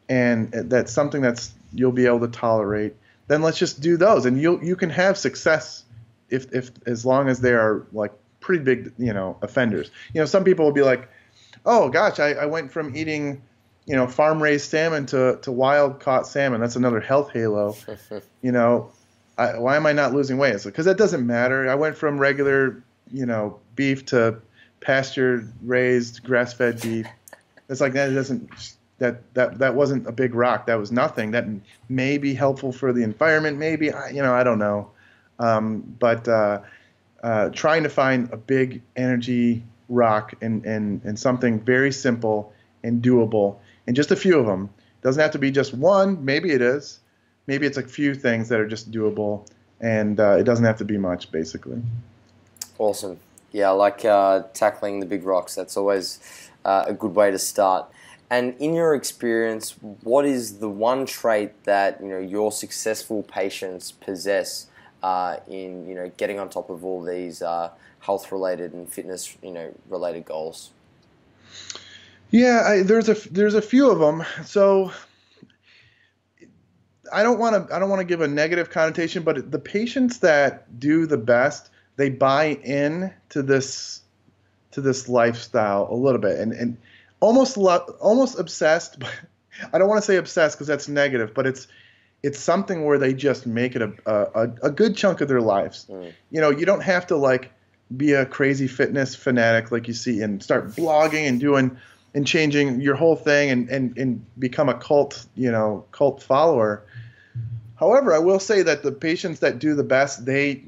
and that's something that's you'll be able to tolerate, then let's just do those, and you you can have success if if as long as they are like pretty big you know offenders. You know, some people will be like, oh gosh, I, I went from eating you know farm raised salmon to to wild caught salmon. That's another health halo. you know, I, why am I not losing weight? Because that doesn't matter. I went from regular you know beef to pasture raised grass fed beef. It's like that doesn't that that that wasn't a big rock. That was nothing. That may be helpful for the environment. Maybe you know I don't know. Um, but uh, uh, trying to find a big energy rock and, and and something very simple and doable, and just a few of them. Doesn't have to be just one. Maybe it is. Maybe it's a few things that are just doable, and uh, it doesn't have to be much, basically. Awesome. Yeah, like uh, tackling the big rocks. That's always uh, a good way to start. And in your experience, what is the one trait that you know your successful patients possess uh, in you know getting on top of all these uh, health related and fitness you know related goals? Yeah, I, there's a there's a few of them. So I don't want to I don't want to give a negative connotation, but the patients that do the best, they buy in to this to this lifestyle a little bit, and and almost lo- almost obsessed. But I don't want to say obsessed because that's negative, but it's it's something where they just make it a a, a good chunk of their lives. Mm. You know, you don't have to like be a crazy fitness fanatic like you see and start blogging and doing and changing your whole thing and, and, and become a cult, you know, cult follower. However, I will say that the patients that do the best, they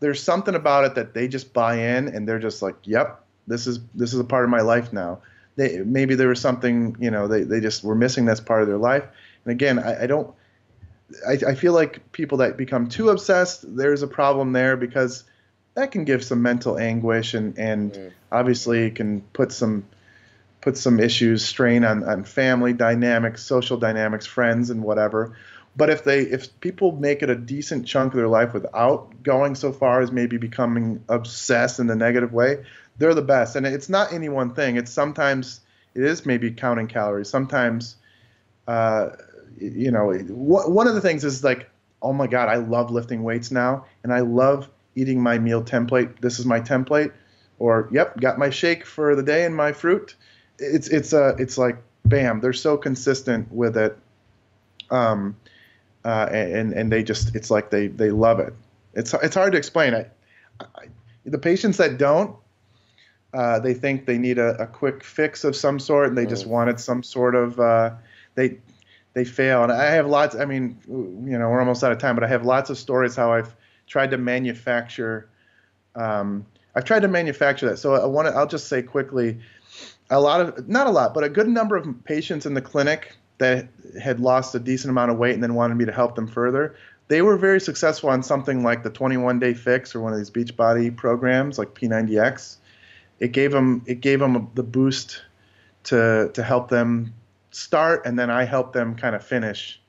there's something about it that they just buy in and they're just like, yep, this is this is a part of my life now they maybe there was something you know they, they just were missing this part of their life and again i, I don't I, I feel like people that become too obsessed there's a problem there because that can give some mental anguish and and mm. obviously can put some put some issues strain on, on family dynamics social dynamics friends and whatever but if they if people make it a decent chunk of their life without going so far as maybe becoming obsessed in the negative way they're the best. And it's not any one thing. It's sometimes it is maybe counting calories. Sometimes, uh, you know, one of the things is like, oh my God, I love lifting weights now, and I love eating my meal template. This is my template, or yep, got my shake for the day and my fruit. It's it's uh it's like bam, they're so consistent with it. Um, uh, and and they just it's like they they love it. It's it's hard to explain. I, I the patients that don't, uh, they think they need a, a, quick fix of some sort, and they just wanted some sort of uh, they they fail. And I have lots. I mean, you know, we're almost out of time, but I have lots of stories how I've tried to manufacture. Um, I've tried to manufacture that. So I want to. I'll just say quickly, a lot of not a lot, but a good number of patients in the clinic that had lost a decent amount of weight and then wanted me to help them further. They were very successful on something like the 21 day fix or one of these Beachbody programs like P90X it gave them it gave them the boost to to help them start, and then I helped them kind of finish.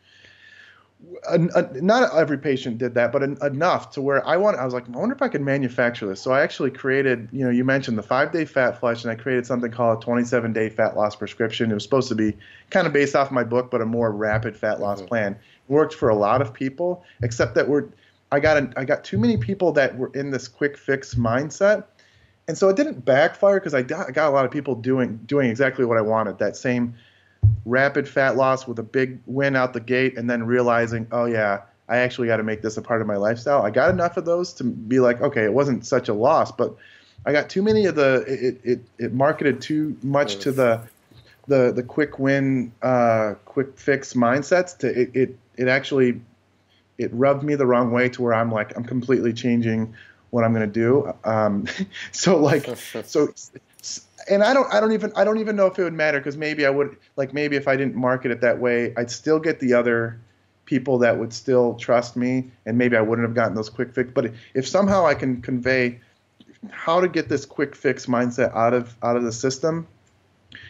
not every patient did that, but enough to where I want. I was like, I wonder if I could manufacture this. So I actually created, you know, you mentioned the five day fat flush, and I created something called a 27 day fat loss prescription. It was supposed to be kind of based off my book, but a more rapid fat loss mm-hmm. plan. It worked for a lot of people, except that we're I got a, I got too many people that were in this quick fix mindset and so it didn't backfire because I got, got a lot of people doing doing exactly what I wanted. That same rapid fat loss with a big win out the gate, and then realizing, oh yeah, I actually got to make this a part of my lifestyle. I got enough of those to be like, okay, it wasn't such a loss, but I got too many of the it it, it marketed too much to the the the quick win, uh, quick fix mindsets. To it, it it actually it rubbed me the wrong way to where I'm like I'm completely changing what I'm going to do. Um, so like so and I don't I don't even I don't even know if it would matter because maybe I would like maybe if I didn't market it that way I'd still get the other people that would still trust me and maybe I wouldn't have gotten those quick fix. But if somehow I can convey how to get this quick fix mindset out of out of the system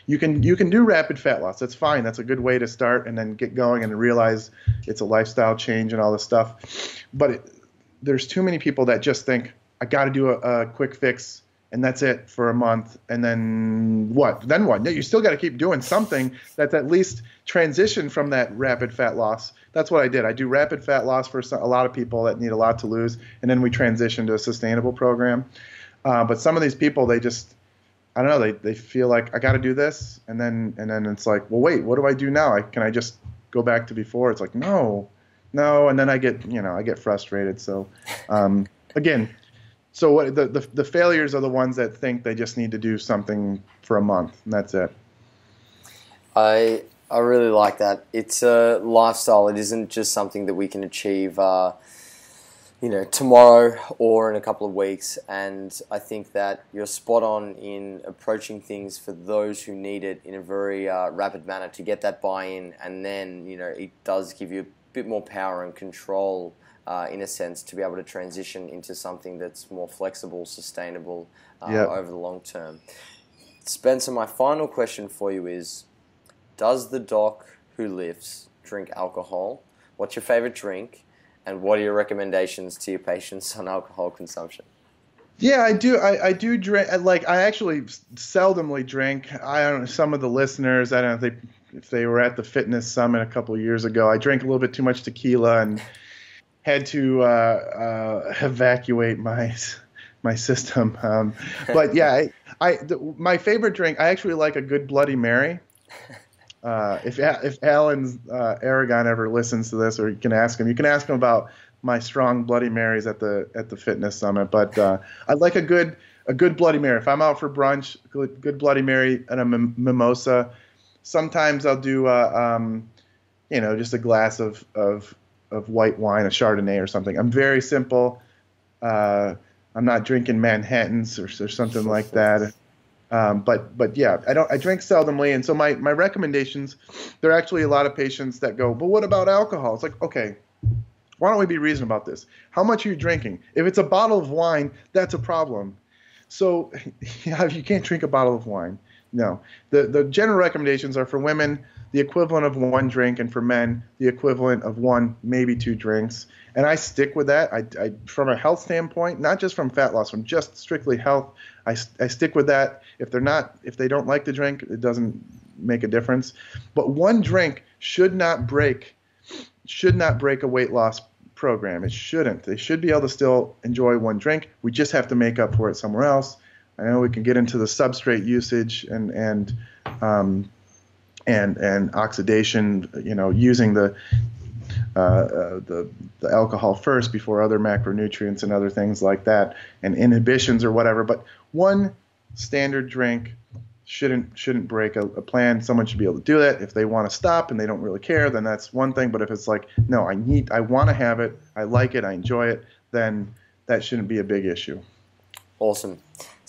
you can you can do rapid fat loss. That's fine. That's a good way to start and then get going and realize it's a lifestyle change and all this stuff. But it, there's too many people that just think I got to do a, a quick fix and that's it for a month and then what? Then what? You still got to keep doing something that's at least transition from that rapid fat loss. That's what i did. I do rapid fat loss for a lot of people that need a lot to lose and then we transition to a sustainable program. Uh, but some of these people they just i don't know they, they feel like i got to do this and then and then it's like well wait what do i do now? I, can i just go back to before? It's like no no and then i get you know i get frustrated so um, again so what the, the the failures are the ones that think they just need to do something for a month and that's it. I I really like that. It's a lifestyle. It isn't just something that we can achieve, uh, you know, tomorrow or in a couple of weeks. And I think that you're spot on in approaching things for those who need it in a very uh, rapid manner to get that buy-in, and then you know it does give you a bit more power and control uh, in a sense, to be able to transition into something that's more flexible, sustainable uh, yep. over the long term. Spencer, my final question for you is Does the doc who lifts drink alcohol? What's your favorite drink? And what are your recommendations to your patients on alcohol consumption? Yeah, I do. I, I do drink. Like I actually seldomly drink. I don't know some of the listeners. I don't know if they if they were at the fitness summit a couple years ago. I drank a little bit too much tequila and had to uh, uh, evacuate my my system. Um, but yeah, I, I my favorite drink. I actually like a good Bloody Mary. Uh, if if Alan uh, Aragon ever listens to this, or you can ask him, you can ask him about my strong Bloody Marys at the at the fitness summit. But uh, I like a good a good Bloody Mary. If I'm out for brunch, good, good Bloody Mary and a mim- mimosa. Sometimes I'll do uh, um, you know just a glass of of of white wine, a Chardonnay or something. I'm very simple. Uh, I'm not drinking Manhattans or, or something like that. Um, but but yeah, I don't I drink seldomly, and so my my recommendations. There are actually a lot of patients that go, but what about alcohol? It's like okay, why don't we be reasonable about this? How much are you drinking? If it's a bottle of wine, that's a problem. So you can't drink a bottle of wine. No, the the general recommendations are for women the equivalent of one drink, and for men, the equivalent of one, maybe two drinks. And I stick with that. I, I from a health standpoint, not just from fat loss, from just strictly health, I, I stick with that. If they're not, if they don't like the drink, it doesn't make a difference. But one drink should not break, should not break a weight loss program. It shouldn't. They should be able to still enjoy one drink. We just have to make up for it somewhere else. I know we can get into the substrate usage and and um, and and oxidation, you know, using the uh, uh, the, the alcohol first before other macronutrients and other things like that, and inhibitions or whatever. But one standard drink shouldn't shouldn't break a, a, plan. Someone should be able to do that. If they want to stop and they don't really care, then that's one thing. But if it's like, no, I need, I want to have it, I like it, I enjoy it, then that shouldn't be a big issue. Awesome.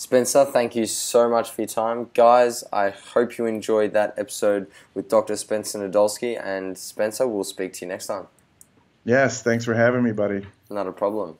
Spencer, thank you so much for your time. Guys, I hope you enjoyed that episode with Dr. Spencer Nadolsky. And Spencer, we'll speak to you next time. Yes, thanks for having me, buddy. Not a problem.